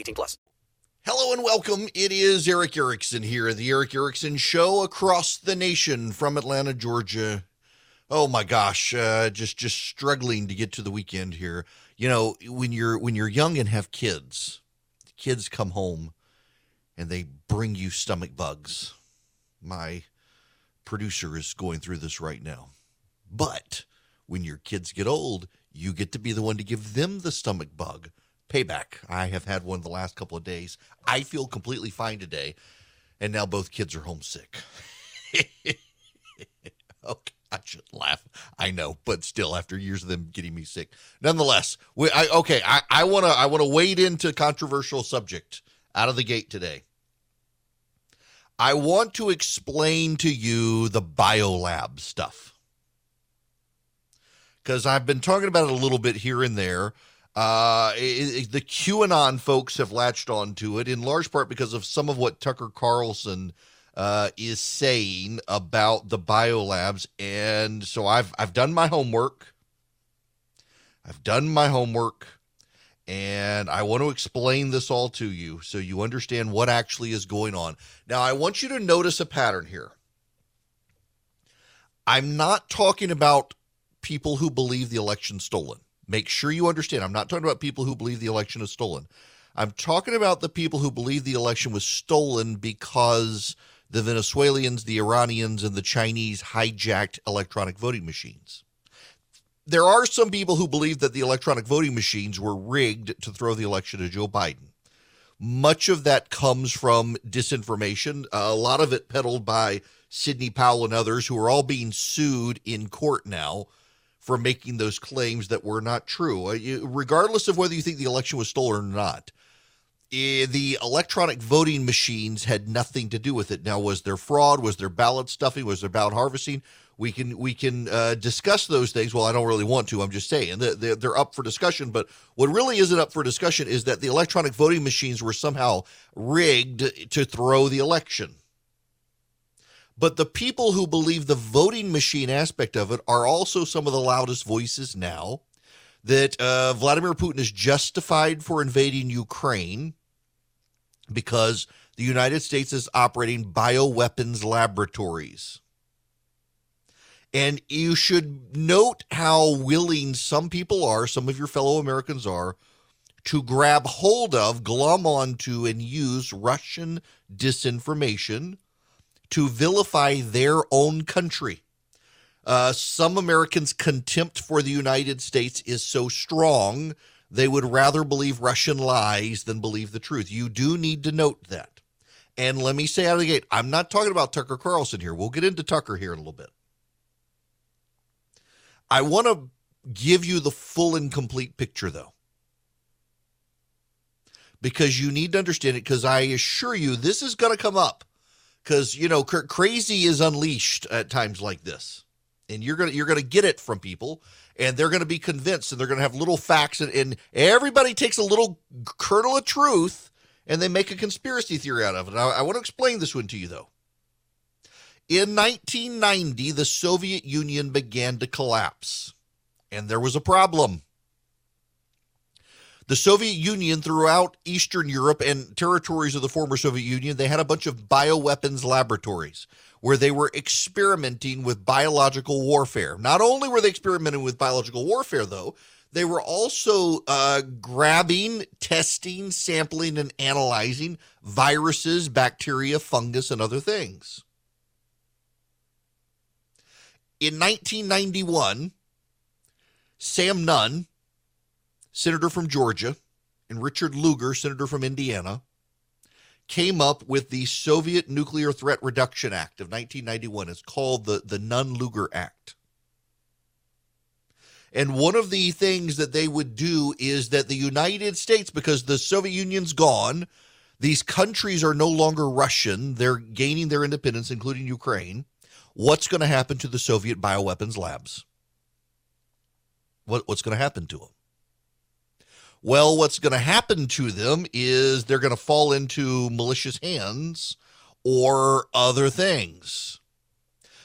18 plus. Hello and welcome. It is Erick Erickson here, the Erick Erickson Show across the nation from Atlanta, Georgia. Oh my gosh, uh, just just struggling to get to the weekend here. You know, when you're when you're young and have kids, kids come home and they bring you stomach bugs my producer is going through this right now. But when your kids get old, you get to be the one to give them the stomach bug. Payback. I have had one the last couple of days. I feel completely fine today. And now both kids are homesick. Oh, okay. I shouldn't laugh. I know, but still, after years of them getting me sick, nonetheless, we, I, okay. I, I wanna, I wanna wade into controversial subject out of the gate today. I want to explain to you the biolab stuff. Because I've been talking about it a little bit here and there. Uh, it, it, the QAnon folks have latched on to it in large part because of some of what Tucker Carlson uh, is saying about the biolabs. And so I've I've done my homework. I've done my homework. And I want to explain this all to you so you understand what actually is going on. Now, I want you to notice a pattern here. I'm not talking about people who believe the election stolen. Make sure you understand. I'm not talking about people who believe the election is stolen. I'm talking about the people who believe the election was stolen because the Venezuelans, the Iranians, and the Chinese hijacked electronic voting machines there are some people who believe that the electronic voting machines were rigged to throw the election to Joe Biden. Much of that comes from disinformation, a lot of it peddled by Sidney Powell and others who are all being sued in court now making those claims that were not true. Uh, regardless of whether you think the election was stolen or not, eh, the electronic voting machines had nothing to do with it. Now, was there fraud? Was there ballot stuffing? Was there ballot harvesting? we can we can uh, discuss those things. Well, I don't really want to. I'm just saying they're, they're up for discussion. But what really isn't up for discussion is that the electronic voting machines were somehow rigged to throw the election. But the people who believe the voting machine aspect of it are also some of the loudest voices now. That uh, Vladimir Putin is justified for invading Ukraine because the United States is operating bioweapons laboratories. And you should note how willing some people are, some of your fellow Americans are, to grab hold of, glom onto, and use Russian disinformation to vilify their own country. Uh, some Americans' contempt for the United States is so strong, they would rather believe Russian lies than believe the truth. You do need to note that. And let me say out of the gate, I'm not talking about Tucker Carlson here. We'll get into Tucker here in a little bit. I want to give you the full and complete picture, though, because you need to understand it. Because I assure you, this is going to come up. Because you know, crazy is unleashed at times like this, and you're gonna you're gonna get it from people, and they're gonna be convinced, and they're gonna have little facts, and, and everybody takes a little kernel of truth, and they make a conspiracy theory out of it. I, I want to explain this one to you, though. In 1990, the Soviet Union began to collapse, and there was a problem. The Soviet Union, throughout Eastern Europe and territories of the former Soviet Union, they had a bunch of bioweapons laboratories where they were experimenting with biological warfare. Not only were they experimenting with biological warfare, though, They were also uh, grabbing, testing, sampling, and analyzing viruses, bacteria, fungus, and other things. In 1991, Sam Nunn, senator from Georgia, and Richard Lugar, senator from Indiana, came up with the Soviet Nuclear Threat Reduction Act of 1991. It's called the, the Nunn Lugar Act. And one of the things that they would do is that the United States, because the Soviet Union's gone, these countries are no longer Russian, they're gaining their independence, including Ukraine. What's going to happen to the Soviet bioweapons labs? What, what's going to happen to them? Well, what's going to happen to them is they're going to fall into malicious hands or other things.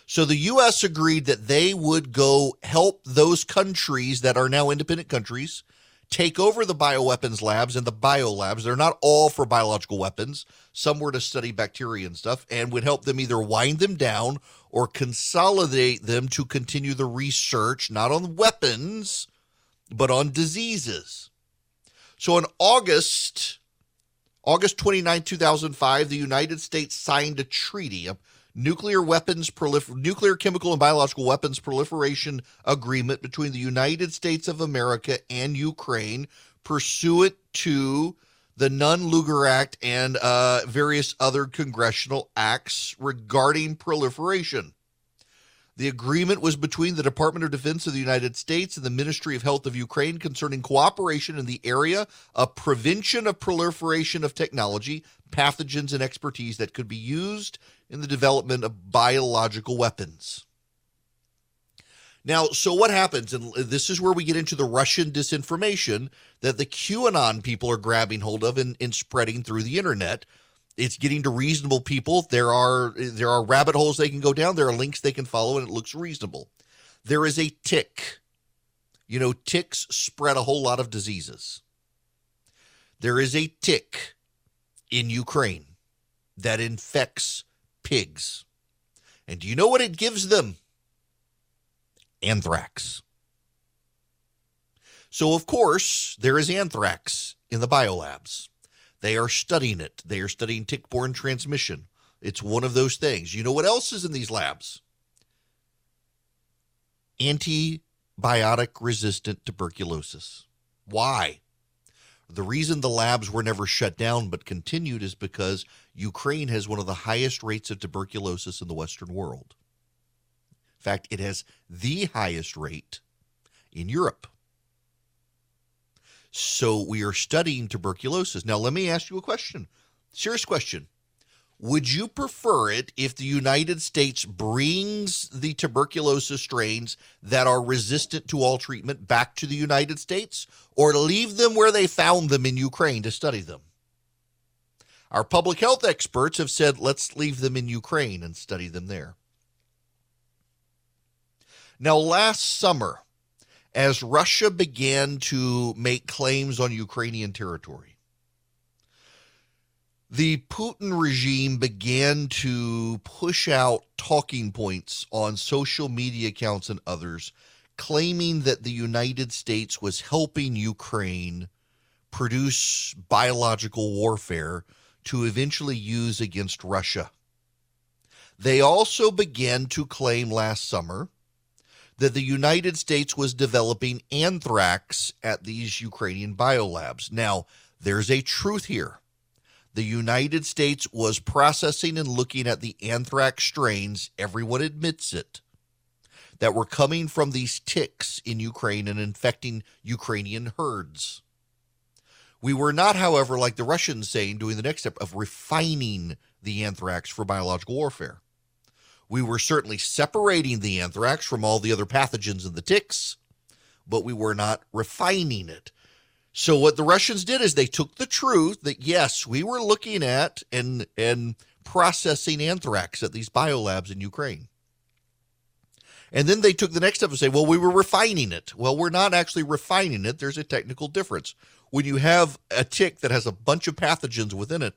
So the U.S. agreed that they would go help those countries that are now independent countries take over the bioweapons labs and the biolabs. They're not all for biological weapons. Some were to study bacteria and stuff and would help them either wind them down or consolidate them to continue the research, not on weapons, but on diseases. So in August, August 29, 2005, the United States signed a treaty, a nuclear weapons prolifer- nuclear chemical and biological weapons proliferation agreement between the United States of America and Ukraine pursuant to the Nunn Lugar Act and uh, various other congressional acts regarding proliferation. The agreement was between the Department of Defense of the United States and the Ministry of Health of Ukraine concerning cooperation in the area of prevention of proliferation of technology, pathogens, and expertise that could be used in the development of biological weapons. Now, so what happens, and this is where we get into the Russian disinformation that the QAnon people are grabbing hold of and, and spreading through the internet it's getting to reasonable people. There are there are rabbit holes they can go down. There are links they can follow, and it looks reasonable. There is a tick. You know, ticks spread a whole lot of diseases. There is a tick in Ukraine that infects pigs. And do you know what it gives them? Anthrax. So, of course, there is anthrax in the biolabs. They are studying it. They are studying tick borne transmission. It's one of those things. You know what else is in these labs? Antibiotic resistant tuberculosis. Why? The reason the labs were never shut down but continued is because Ukraine has one of the highest rates of tuberculosis in the Western world. In fact, it has the highest rate in Europe. So we are studying tuberculosis. Now, let me ask you a question. Serious question. Would you prefer it if the United States brings the tuberculosis strains that are resistant to all treatment back to the United States or leave them where they found them in Ukraine to study them? Our public health experts have said let's leave them in Ukraine and study them there. Now, last summer, as Russia began to make claims on Ukrainian territory. The Putin regime began to push out talking points on social media accounts and others, claiming that the United States was helping Ukraine produce biological warfare to eventually use against Russia. They also began to claim last summer that the United States was developing anthrax at these Ukrainian biolabs. Now, there's a truth here. The United States was processing and looking at the anthrax strains, everyone admits it, that were coming from these ticks in Ukraine and infecting Ukrainian herds. We were not, however, like the Russians saying, doing the next step of refining the anthrax for biological warfare. We were certainly separating the anthrax from all the other pathogens and the ticks, but we were not refining it. So what the Russians did is they took the truth that yes, we were looking at and and processing anthrax at these biolabs in Ukraine. And then they took the next step and say, well, we were refining it. Well, we're not actually refining it. There's a technical difference. When you have a tick that has a bunch of pathogens within it,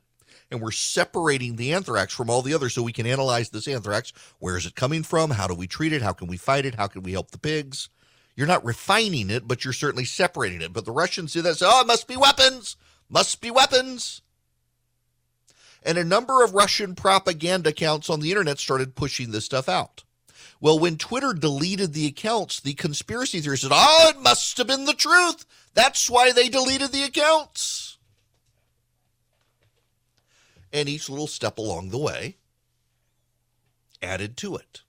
and we're separating the anthrax from all the others so we can analyze this anthrax. Where is it coming from? How do we treat it? How can we fight it? How can we help the pigs? You're not refining it, but you're certainly separating it. But the Russians do that. Say, oh, it must be weapons. Must be weapons. And a number of Russian propaganda accounts on the internet started pushing this stuff out. Well, when Twitter deleted the accounts, the conspiracy theorists said, oh, it must have been the truth. That's why they deleted the accounts. And each little step along the way added to it.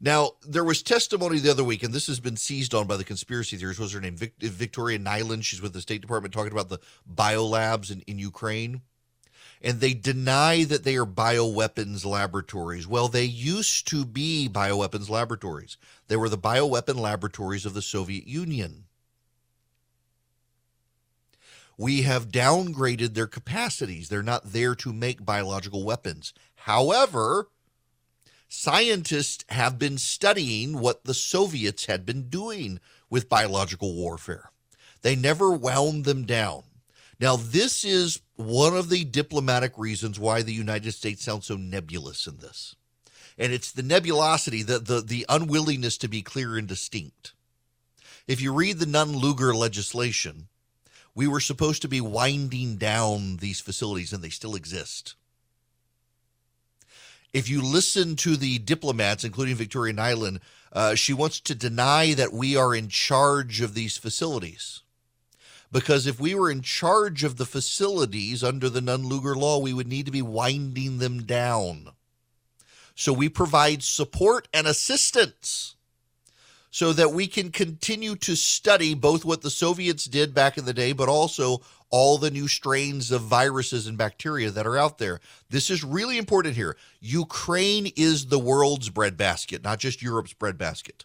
Now, there was testimony the other week, and this has been seized on by the conspiracy theorists. What was her name? Vic- uh, Victoria Nuland. She's with the State Department talking about the biolabs in, in Ukraine. And they deny that they are bioweapons laboratories. Well, they used to be bioweapons laboratories. They were the bioweapon laboratories of the Soviet Union. We have downgraded their capacities. They're not there to make biological weapons. However, scientists have been studying what the Soviets had been doing with biological warfare. They never wound them down. Now, this is one of the diplomatic reasons why the United States sounds so nebulous in this. And it's the nebulosity, the, the, the unwillingness to be clear and distinct. If you read the Nunn Lugar legislation, we were supposed to be winding down these facilities, and they still exist if you listen to the diplomats, including Victoria Nuland, uh, she wants to deny that we are in charge of these facilities. Because if we were in charge of the facilities under the Nunn Lugar law, we would need to be winding them down. So we provide support and assistance so that we can continue to study both what the Soviets did back in the day, but also all the new strains of viruses and bacteria that are out there. This is really important here. Ukraine is the world's breadbasket, not just Europe's breadbasket.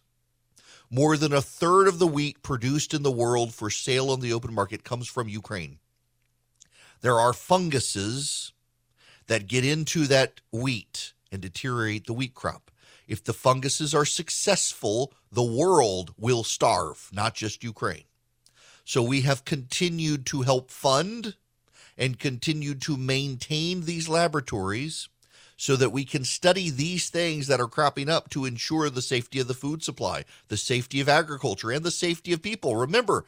More than a third of the wheat produced in the world for sale on the open market comes from Ukraine. There are funguses that get into that wheat and deteriorate the wheat crop. If the funguses are successful, the world will starve, not just Ukraine. So we have continued to help fund and continued to maintain these laboratories so that we can study these things that are cropping up to ensure the safety of the food supply, the safety of agriculture, and the safety of people. Remember,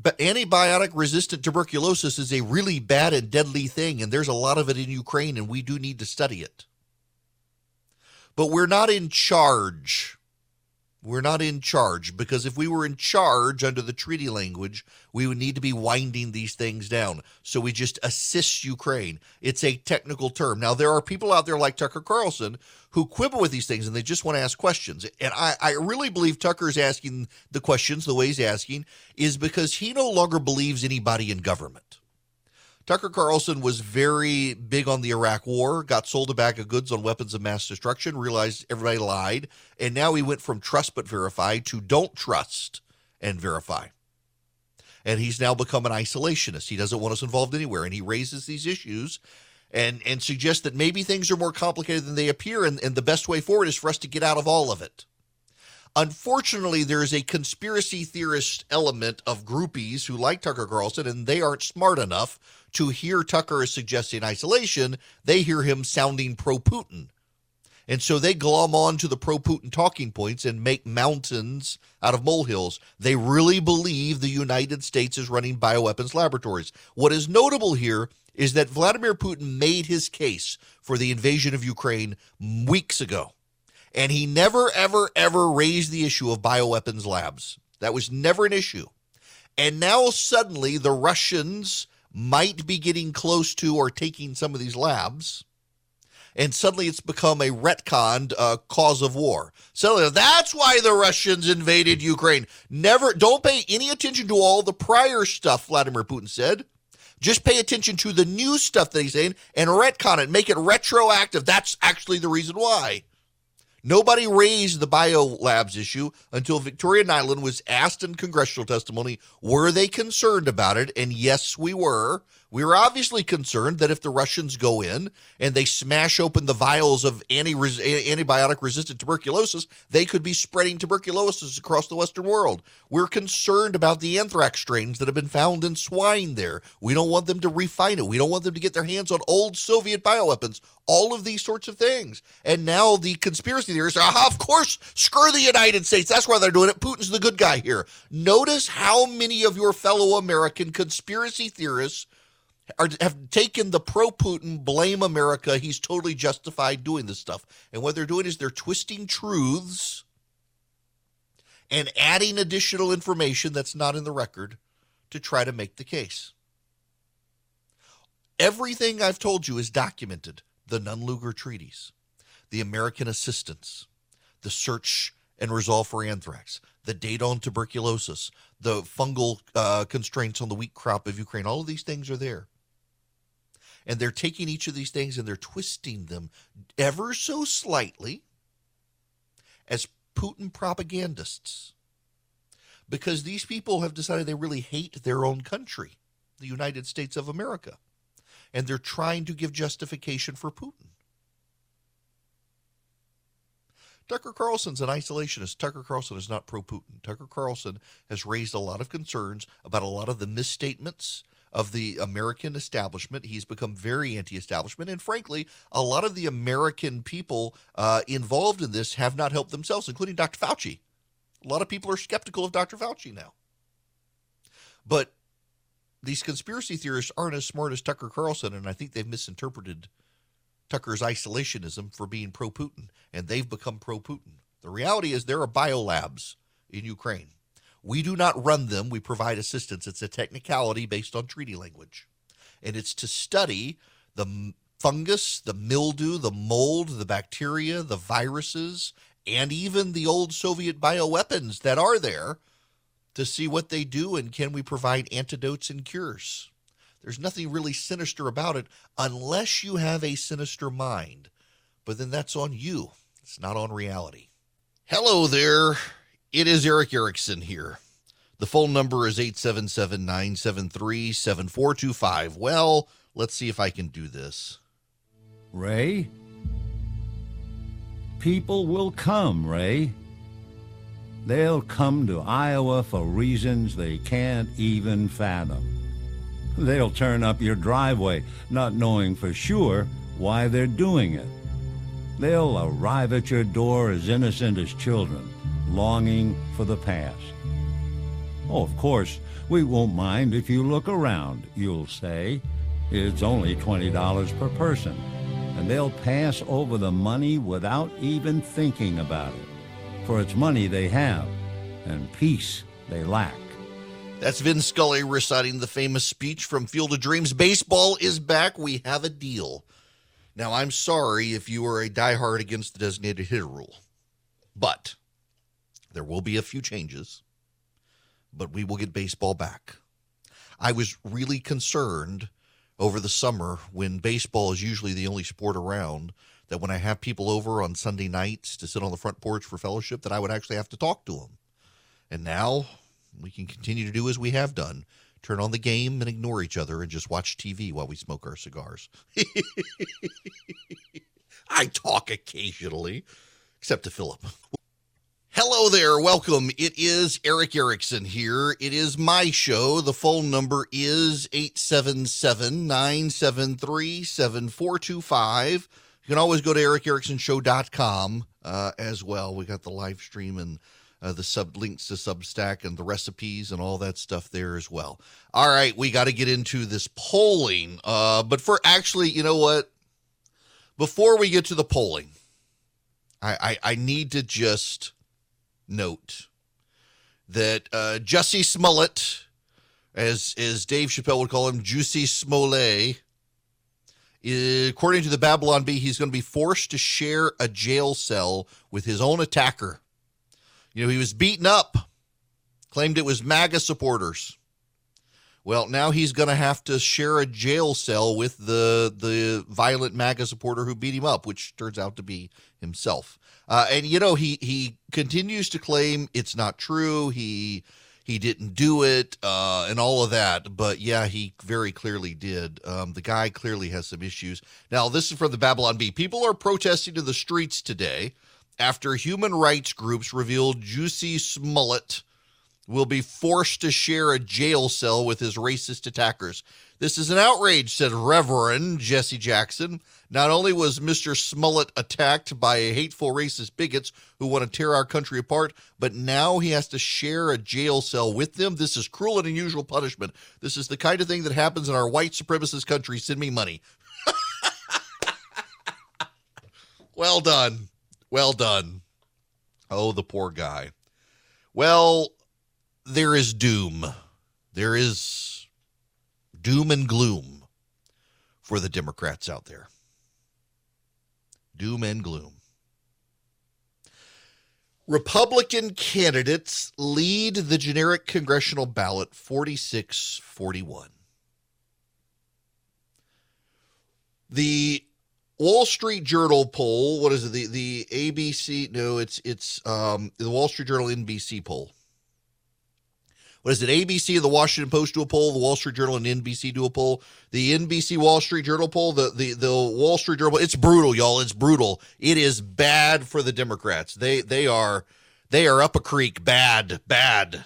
but antibiotic resistant tuberculosis is a really bad and deadly thing, and there's a lot of it in Ukraine, and we do need to study it but we're not in charge. We're not in charge because if we were in charge under the treaty language, we would need to be winding these things down. So we just assist Ukraine. It's a technical term. Now, there are people out there like Tucker Carlson who quibble with these things and they just want to ask questions. And I, I really believe Tucker is asking the questions the way he's asking is because he no longer believes anybody in government. Tucker Carlson was very big on the Iraq War, got sold a bag of goods on weapons of mass destruction, realized everybody lied, and now he went from trust but verify to don't trust and verify. And he's now become an isolationist. He doesn't want us involved anywhere, and he raises these issues and and suggests that maybe things are more complicated than they appear, and, and the best way forward is for us to get out of all of it. Unfortunately, there is a conspiracy theorist element of groupies who like Tucker Carlson, and they aren't smart enough to hear Tucker is suggesting isolation. They hear him sounding pro Putin. And so they glom on to the pro Putin talking points and make mountains out of molehills. They really believe the United States is running bioweapons laboratories. What is notable here is that Vladimir Putin made his case for the invasion of Ukraine weeks ago. And he never, ever, ever raised the issue of bioweapons labs. That was never an issue. And now suddenly the Russians might be getting close to or taking some of these labs. And suddenly it's become a retconned uh, cause of war. So that's why the Russians invaded Ukraine. Never, don't pay any attention to all the prior stuff Vladimir Putin said. Just pay attention to the new stuff that he's saying and retcon it, make it retroactive. That's actually the reason why. Nobody raised the biolabs issue until Victoria Nuland was asked in congressional testimony, were they concerned about it? And yes, we were. We were obviously concerned that if the Russians go in and they smash open the vials of anti- antibiotic resistant tuberculosis, they could be spreading tuberculosis across the Western world. We're concerned about the anthrax strains that have been found in swine there. We don't want them to refine it. We don't want them to get their hands on old Soviet bioweapons, all of these sorts of things. And now the conspiracy theorists, aha, of course, screw the United States. That's why they're doing it. Putin's the good guy here. Notice how many of your fellow American conspiracy theorists are, have taken the pro Putin, blame America. He's totally justified doing this stuff. And what they're doing is they're twisting truths and adding additional information that's not in the record to try to make the case. Everything I've told you is documented the Nunn-Lugar treaties, the American assistance, the search and resolve for anthrax, the data on tuberculosis, the fungal uh, constraints on the wheat crop of Ukraine. All of these things are there. And they're taking each of these things and they're twisting them ever so slightly as Putin propagandists. Because these people have decided they really hate their own country, the United States of America and they're trying to give justification for Putin. Tucker Carlson's an isolationist. Tucker Carlson is not pro Putin. Tucker Carlson has raised a lot of concerns about a lot of the misstatements of the American establishment. He's become very anti establishment. And frankly, a lot of the American people uh, involved in this have not helped themselves, including Dr. Fauci. A lot of people are skeptical of Dr. Fauci now. But these conspiracy theorists aren't as smart as Tucker Carlson, and I think they've misinterpreted Tucker's isolationism for being pro Putin, and they've become pro Putin. The reality is there are biolabs in Ukraine. We do not run them, we provide assistance. It's a technicality based on treaty language. And it's to study the fungus, the mildew, the mold, the bacteria, the viruses, and even the old Soviet bioweapons that are there to see what they do and can we provide antidotes and cures. There's nothing really sinister about it unless you have a sinister mind. But then that's on you, it's not on reality. Hello there. It is Erick Erickson here. The phone number is 877 973 7425. Well, let's see if I can do this. Ray? People will come, Ray. They'll come to Iowa for reasons they can't even fathom. They'll turn up your driveway, not knowing for sure why they're doing it. They'll arrive at your door as innocent as children, longing for the past. Oh, of course, we won't mind if you look around, you'll say. It's only $20 per person. And they'll pass over the money without even thinking about it for it's money they have and peace they lack. That's Vin Scully reciting the famous speech from Field of Dreams. Baseball is back. We have a deal. Now, I'm sorry if you are a diehard against the designated hitter rule, but there will be a few changes, but we will get baseball back. I was really concerned over the summer when baseball is usually the only sport around that when I have people over on Sunday nights to sit on the front porch for fellowship, that I would actually have to talk to them. And now we can continue to do as we have done turn on the game and ignore each other and just watch TV while we smoke our cigars. I talk occasionally, except to Philip. Hello there. Welcome. It is Erick Erickson here. It is my show. The phone number is 877 973 7425. You can always go to ericericksonshow.com uh, as well. We got the live stream and uh, the sub links to Substack and the recipes and all that stuff there as well. All right, we got to get into this polling. Uh, but for actually, you know what? Before we get to the polling, I, I, I need to just note that uh, Jussie Smollett, as as Dave Chappelle would call him, Juicy Smollett, According to the Babylon Bee, he's going to be forced to share a jail cell with his own attacker. You know, he was beaten up, claimed it was MAGA supporters. Well, now he's going to have to share a jail cell with the the violent MAGA supporter who beat him up, which turns out to be himself. Uh, and you know, he he continues to claim it's not true. He he didn't do it uh, and all of that. But yeah, he very clearly did. Um, the guy clearly has some issues. Now, this is from the Babylon Bee. People are protesting in the streets today after human rights groups revealed Juicy Smollett will be forced to share a jail cell with his racist attackers. This is an outrage, said Reverend Jesse Jackson. Not only was Mr. Smollett attacked by hateful racist bigots who want to tear our country apart, but now he has to share a jail cell with them. This is cruel and unusual punishment. This is the kind of thing that happens in our white supremacist country. Send me money. well done. Well done. Oh, the poor guy. Well, there is doom. There is doom and gloom for the Democrats out there. Doom and gloom. Republican candidates lead the generic congressional ballot 46 41. The Wall Street Journal poll, what is it? The the ABC no, it's it's um the Wall Street Journal NBC poll what is it? ABC the Washington Post do a poll, the Wall Street Journal and NBC do a poll, the NBC Wall Street Journal poll, the the the Wall Street Journal. It's brutal, y'all. It's brutal. It is bad for the Democrats. They they are they are up a creek. Bad, bad.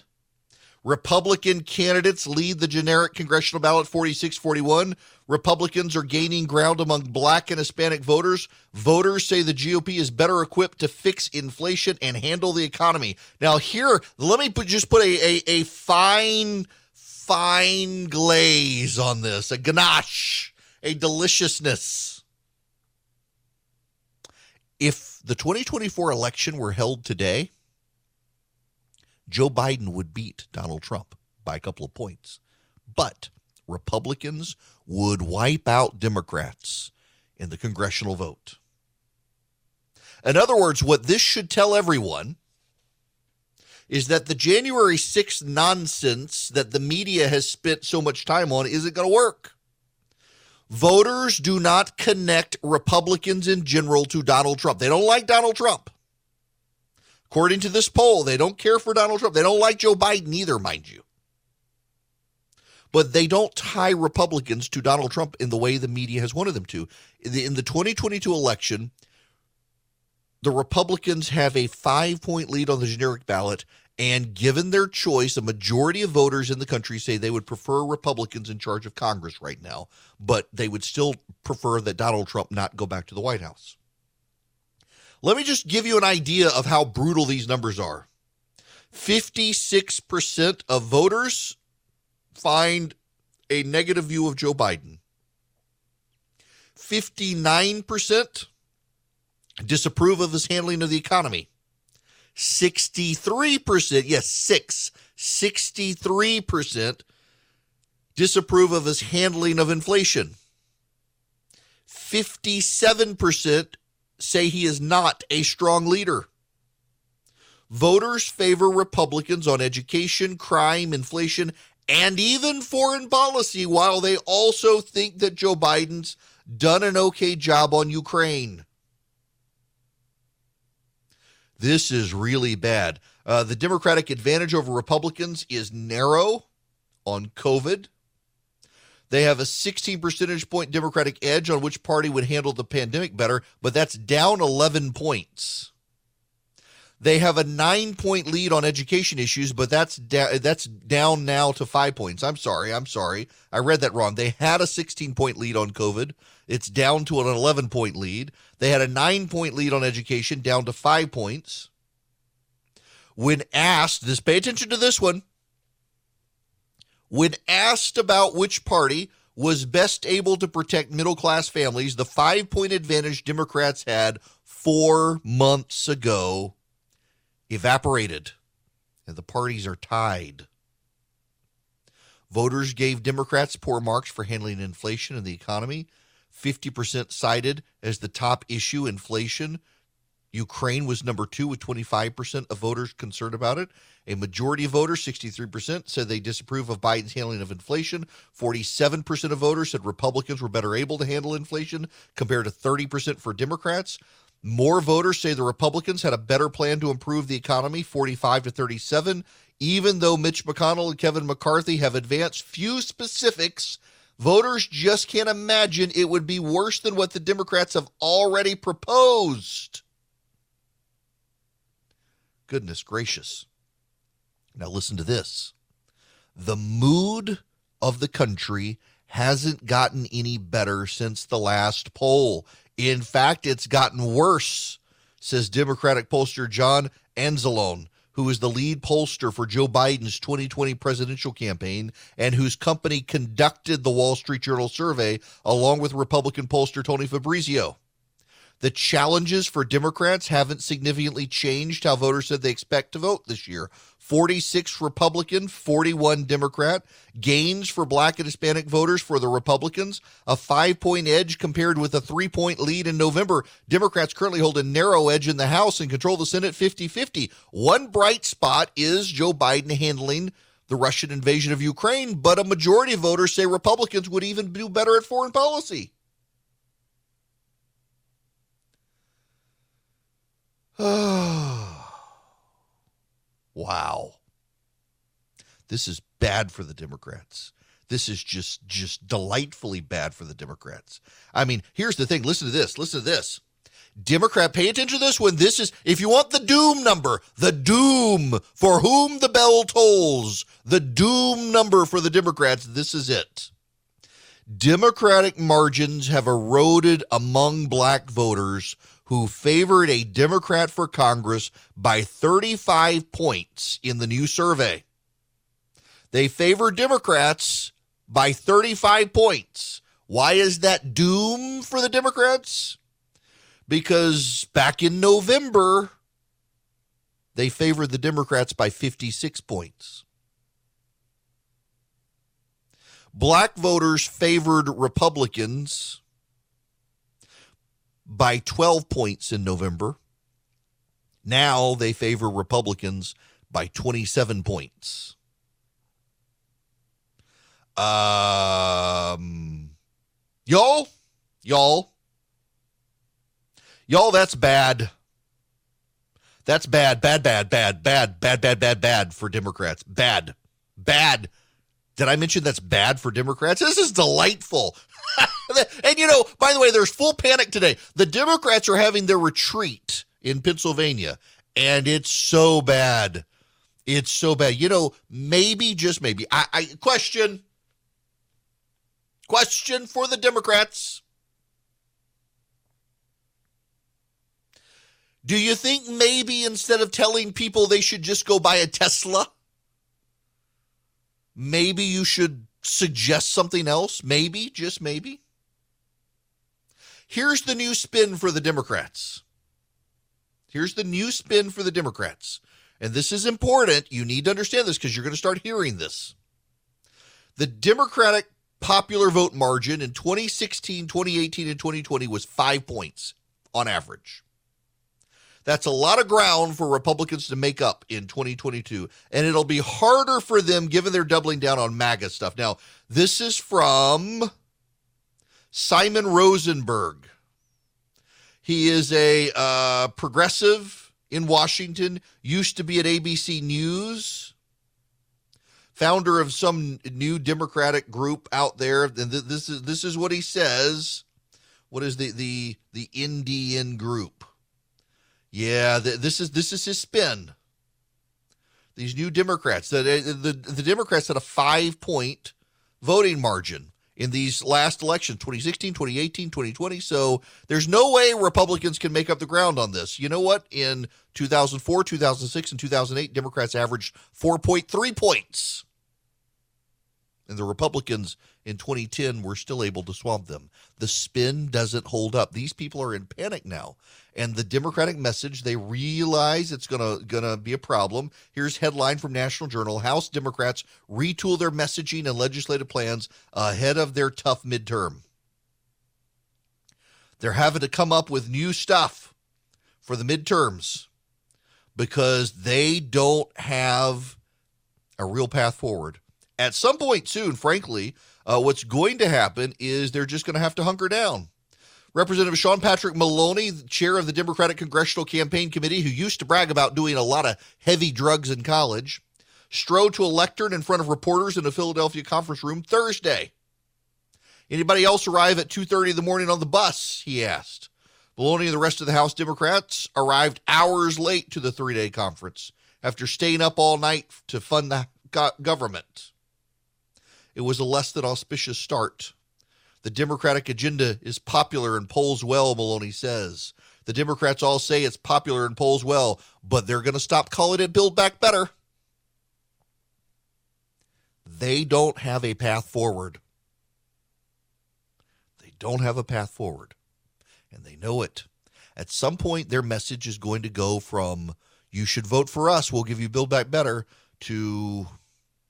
Republican candidates lead the generic congressional ballot 46 41. Republicans are gaining ground among black and Hispanic voters. Voters say the GOP is better equipped to fix inflation and handle the economy. Now, here, let me put, just put a, a, a fine, fine glaze on this, a ganache, a deliciousness. If the 2024 election were held today, Joe Biden would beat Donald Trump by a couple of points. But Republicans would wipe out Democrats in the congressional vote. In other words, what this should tell everyone is that the January 6th nonsense that the media has spent so much time on isn't going to work. Voters do not connect Republicans in general to Donald Trump. They don't like Donald Trump. According to this poll, they don't care for Donald Trump. They don't like Joe Biden either, mind you. But they don't tie Republicans to Donald Trump in the way the media has wanted them to. In the 2022 election, the Republicans have a five point lead on the generic ballot. And given their choice, a majority of voters in the country say they would prefer Republicans in charge of Congress right now, but they would still prefer that Donald Trump not go back to the White House. Let me just give you an idea of how brutal these numbers are. 56% of voters find a negative view of Joe Biden. 59% disapprove of his handling of the economy. 63%, yes, six, 63% disapprove of his handling of inflation. 57% say he is not a strong leader. Voters favor Republicans on education, crime, inflation, and even foreign policy, while they also think that Joe Biden's done an okay job on Ukraine. This is really bad. Uh, the Democratic advantage over Republicans is narrow on COVID. They have a 16 percentage point Democratic edge on which party would handle the pandemic better, but that's down 11 points. They have a nine point lead on education issues, but that's da- that's down now to five points. I'm sorry, I'm sorry, I read that wrong. They had a 16 point lead on COVID. It's down to an 11 point lead. They had a nine point lead on education, down to five points. When asked, just pay attention to this one. When asked about which party was best able to protect middle class families, the five point advantage Democrats had four months ago evaporated, and the parties are tied. Voters gave Democrats poor marks for handling inflation and the economy. 50% cited as the top issue inflation. Ukraine was number two with 25% of voters concerned about it. A majority of voters, 63%, said they disapprove of Biden's handling of inflation. 47% of voters said Republicans were better able to handle inflation compared to 30% for Democrats. More voters say the Republicans had a better plan to improve the economy, 45 to 37. Even though Mitch McConnell and Kevin McCarthy have advanced few specifics, voters just can't imagine it would be worse than what the Democrats have already proposed. Goodness gracious. Now, listen to this. The mood of the country hasn't gotten any better since the last poll. In fact, it's gotten worse, says Democratic pollster John Anzalone, who is the lead pollster for Joe Biden's 2020 presidential campaign and whose company conducted the Wall Street Journal survey along with Republican pollster Tony Fabrizio. The challenges for Democrats haven't significantly changed how voters said they expect to vote this year. 46 Republican, 41 Democrat. Gains for black and Hispanic voters for the Republicans, a five point edge compared with a three point lead in November. Democrats currently hold a narrow edge in the House and control the Senate 50 50. One bright spot is Joe Biden handling the Russian invasion of Ukraine, but a majority of voters say Republicans would even do better at foreign policy. wow. This is bad for the Democrats. This is just just delightfully bad for the Democrats. I mean, here's the thing. Listen to this. Listen to this. Democrat, pay attention to this when this is, if you want the doom number, the doom for whom the bell tolls, the doom number for the Democrats, this is it. Democratic margins have eroded among black voters who favored a Democrat for Congress by 35 points in the new survey. They favor Democrats by 35 points. Why is that doom for the Democrats? Because back in November, they favored the Democrats by 56 points. Black voters favored Republicans by 12 points in November. Now they favor Republicans by 27 points. Um, y'all, y'all, y'all, that's bad. That's bad, bad, bad, bad, bad, bad, bad, bad, bad for Democrats. Bad, bad. Did I mention that's bad for Democrats? This is delightful. And you know, by the way, there's full panic today. The Democrats are having their retreat in Pennsylvania, and it's so bad. It's so bad. You know, maybe, just maybe. I, I question. Question for the Democrats. Do you think maybe instead of telling people they should just go buy a Tesla, maybe you should suggest something else? Maybe, just maybe. Here's the new spin for the Democrats. Here's the new spin for the Democrats. And this is important. You need to understand this because you're going to start hearing this. The Democratic popular vote margin in 2016, 2018, and 2020 was five points on average. That's a lot of ground for Republicans to make up in 2022. And it'll be harder for them given they're doubling down on MAGA stuff. Now, this is from Simon Rosenberg. He is a uh, progressive in Washington, used to be at ABC News, founder of some new Democratic group out there. And this is this is what he says. What is the the the Indian group? Yeah, the, this is this is his spin. These new Democrats, the, the the Democrats had a five point voting margin in these last elections 2016 2018 2020 so there's no way republicans can make up the ground on this. You know what? In 2004 2006 and 2008 democrats averaged 4.3 points and the republicans in 2010 were still able to swamp them the spin doesn't hold up these people are in panic now and the Democratic message. They realize it's gonna gonna be a problem. Here's headline from National Journal: House Democrats retool their messaging and legislative plans ahead of their tough midterm. They're having to come up with new stuff for the midterms because they don't have a real path forward. At some point soon, frankly, uh, what's going to happen is they're just going to have to hunker down. Representative Sean Patrick Maloney, chair of the Democratic Congressional Campaign Committee, who used to brag about doing a lot of heavy drugs in college, strode to a lectern in front of reporters in a Philadelphia conference room Thursday. Anybody else arrive at 2:30 in the morning on the bus? He asked. Maloney and the rest of the House Democrats arrived hours late to the three-day conference after staying up all night to fund the government. It was a less than auspicious start. The Democratic agenda is popular and polls well, Maloney says. The Democrats all say it's popular and polls well, but they're going to stop calling it Build Back Better. They don't have a path forward. They don't have a path forward, and they know it. At some point, their message is going to go from you should vote for us, we'll give you Build Back Better, to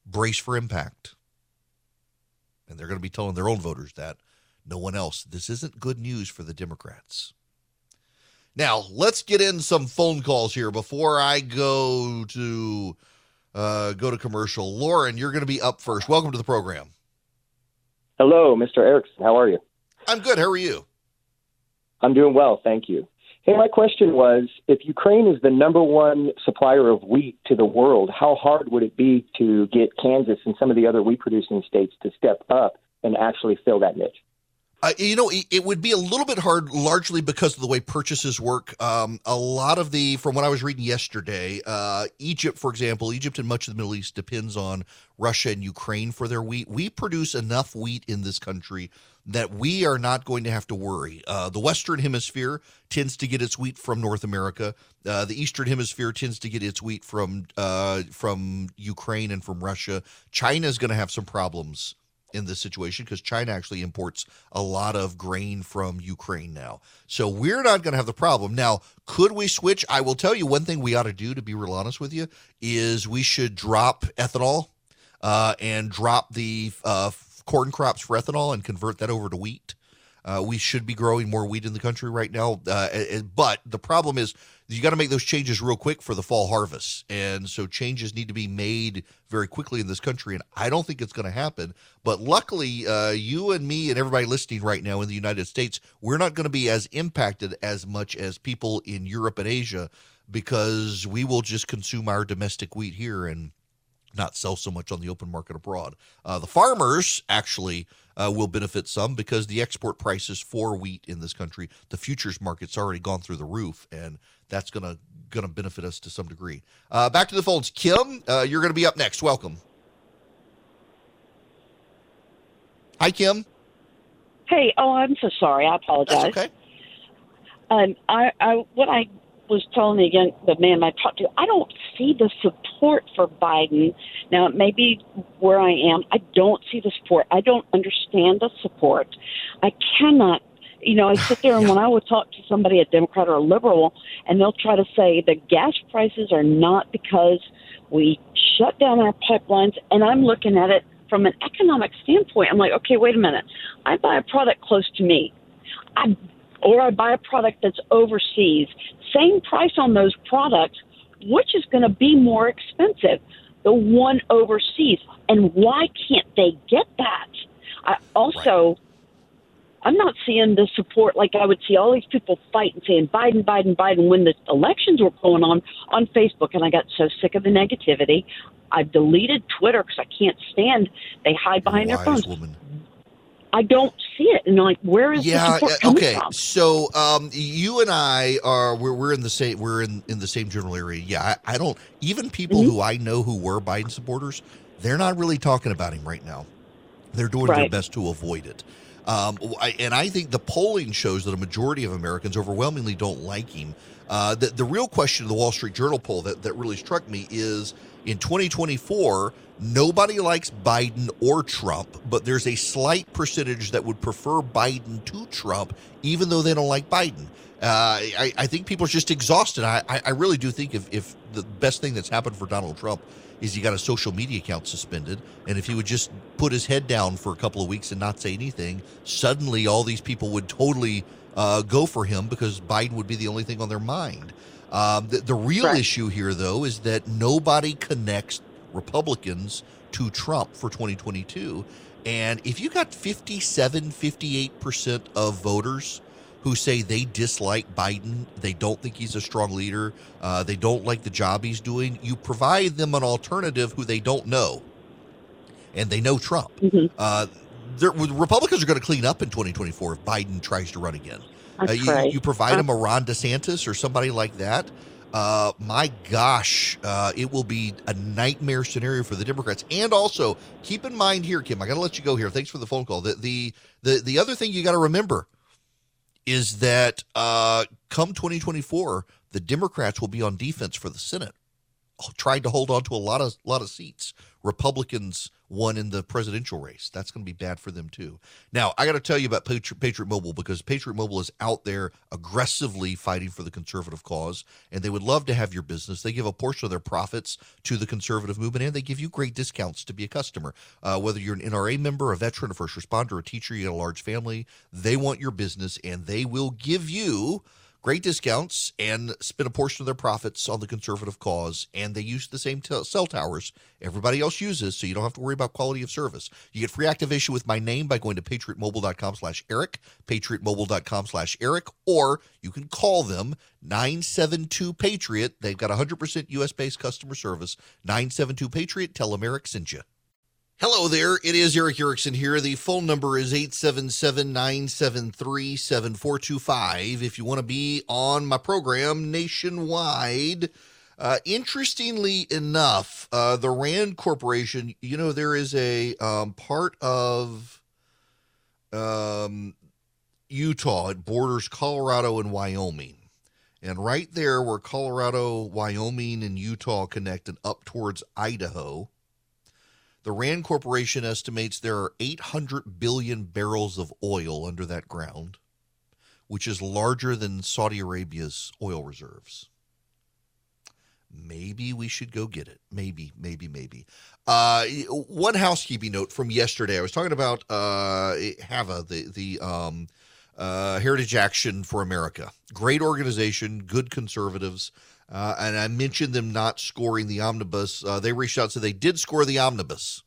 brace for impact. And they're going to be telling their own voters that, no one else. This isn't good news for the Democrats. Now, let's get in some phone calls here before I go to uh, go to commercial. Lauren, you're going to be up first. Welcome to the program. Hello, Mr. Erickson. How are you? I'm good. How are you? I'm doing well, thank you. Hey, my question was if Ukraine is the number one supplier of wheat to the world, how hard would it be to get Kansas and some of the other wheat producing states to step up and actually fill that niche? Uh, you know, it, it would be a little bit hard, largely because of the way purchases work. Um, a lot of the, from what I was reading yesterday, uh, Egypt, for example, Egypt and much of the Middle East depends on Russia and Ukraine for their wheat. We produce enough wheat in this country that we are not going to have to worry. Uh, the Western Hemisphere tends to get its wheat from North America. Uh, the Eastern Hemisphere tends to get its wheat from uh, from Ukraine and from Russia. China is going to have some problems in this situation because China actually imports a lot of grain from Ukraine now. So we're not going to have the problem. Now, could we switch? I will tell you one thing we ought to do, to be real honest with you, is we should drop ethanol uh, and drop the uh, corn crops for ethanol and convert that over to wheat. Uh, we should be growing more wheat in the country right now. Uh, but the problem is you got to make those changes real quick for the fall harvest. And so changes need to be made very quickly in this country. And I don't think it's going to happen. But luckily, uh, you and me and everybody listening right now in the United States, we're not going to be as impacted as much as people in Europe and Asia because we will just consume our domestic wheat here and not sell so much on the open market abroad. Uh, the farmers actually uh, will benefit some because the export prices for wheat in this country, the futures market's already gone through the roof, and that's gonna gonna benefit us to some degree. Uh, back to the phones, Kim. Uh, you're gonna be up next. Welcome. Hi, Kim. Hey, oh, I'm so sorry. I apologize. That's okay. Um, I, I, what I was telling the young, the man I talked to, I don't see the support for Biden. Now, it may be where I am. I don't see the support. I don't understand the support. I cannot. You know, I sit there and when I would talk to somebody, a Democrat or a liberal, and they'll try to say the gas prices are not because we shut down our pipelines, and I'm looking at it from an economic standpoint. I'm like, okay, wait a minute. I buy a product close to me. I or I buy a product that's overseas, same price on those products, which is going to be more expensive? The one overseas. And why can't they get that? I also, right. I'm not seeing the support like I would see all these people fighting, saying Biden, Biden, Biden when the elections were going on on Facebook. And I got so sick of the negativity. I've deleted Twitter because I can't stand they hide behind their phones. Woman. I don't see it. And like, where is yeah, the support coming okay. from? So um, you and I are we're, we're in the same we're in, in the same general area. Yeah, I, I don't even people Mm-hmm. who I know who were Biden supporters, they're not really talking about him right now. They're doing their best to avoid it. Um, I, and I think the polling shows that a majority of Americans overwhelmingly don't like him. Uh, the, the real question of the Wall Street Journal poll that, that really struck me is in 2024, nobody likes Biden or Trump, but there's a slight percentage that would prefer Biden to Trump, even though they don't like Biden. Uh, I, I think people are just exhausted. I, I really do think if, if the best thing that's happened for Donald Trump is he got a social media account suspended, and if he would just put his head down for a couple of weeks and not say anything, suddenly all these people would totally uh, go for him because Biden would be the only thing on their mind. Um, the, the real Right. issue here, though, is that nobody connects Republicans to Trump for 2022. And if you got 57, 58% of voters who say they dislike Biden, they don't think he's a strong leader, uh, they don't like the job he's doing, you provide them an alternative who they don't know. And they know Trump. Uh, they're- Republicans are going to clean up in 2024 if Biden tries to run again. Uh, you, right. you provide them a Ron DeSantis or somebody like that. uh, my gosh, uh, it will be a nightmare scenario for the Democrats. And also, keep in mind here, Kim, I got to let you go here. Thanks for the phone call. The the the, the other thing you got to remember is that uh, come 2024, the Democrats will be on defense for the Senate, trying to hold on to a lot of lot of seats. Republicans won in the presidential race. That's going to be bad for them too. Now, I got to tell you about Patriot, Patriot Mobile because Patriot Mobile is out there aggressively fighting for the conservative cause, and they would love to have your business. They give a portion of their profits to the conservative movement, and they give you great discounts to be a customer. Uh, whether you're an NRA member, a veteran, a first responder, a teacher, you got a large family, they want your business, and they will give you great discounts and spend a portion of their profits on the conservative cause. And they use the same t- cell towers everybody else uses, so you don't have to worry about quality of service. You get free activation with my name by going to patriotmobile.com slash Erick, patriotmobile.com slash Erick, or you can call them 972 Patriot. They've got 100% US based customer service. 972 Patriot, tell Erick sent you. Hello there. It is Erick Erickson here. The phone number is 877 973 7425. If you want to be on my program nationwide, uh, interestingly enough, uh, the Rand Corporation, you know, there is a um, part of um, Utah, it borders Colorado and Wyoming. And right there, where Colorado, Wyoming, and Utah connect and up towards Idaho, the Rand Corporation estimates there are 800 billion barrels of oil under that ground, which is larger than Saudi Arabia's oil reserves. Maybe we should go get it. Maybe, maybe, maybe. Uh, one housekeeping note from yesterday. I was talking about uh, HAVA, the the um, uh, Heritage Action for America. Great organization, good conservatives. Uh, and I mentioned them not scoring the omnibus. Uh, they reached out, so they did score the omnibus,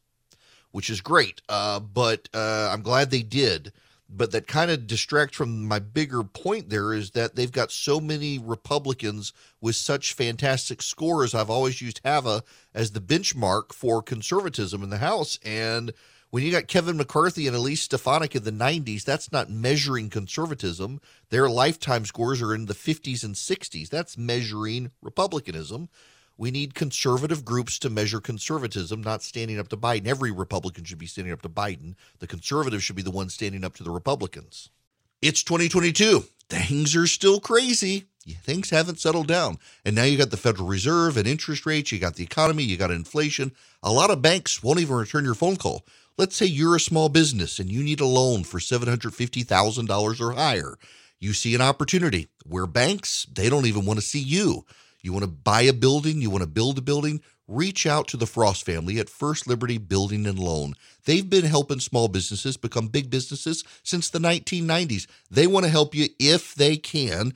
which is great. Uh, but uh, I'm glad they did. But that kind of distracts from my bigger point there is that they've got so many Republicans with such fantastic scores. I've always used HAVA as the benchmark for conservatism in the House. And when you got Kevin McCarthy and Elise Stefanik in the 90s, that's not measuring conservatism. Their lifetime scores are in the 50s and 60s. That's measuring republicanism. We need conservative groups to measure conservatism, not standing up to Biden. Every Republican should be standing up to Biden. The conservatives should be the ones standing up to the Republicans. It's 2022. Things are still crazy. Things haven't settled down. And now you got the Federal Reserve and interest rates, you got the economy, you got inflation. A lot of banks won't even return your phone call. Let's say you're a small business and you need a loan for $750,000 or higher. You see an opportunity where banks, they don't even want to see you. You want to buy a building, you want to build a building, reach out to the Frost family at First Liberty Building and Loan. They've been helping small businesses become big businesses since the 1990s. They want to help you if they can.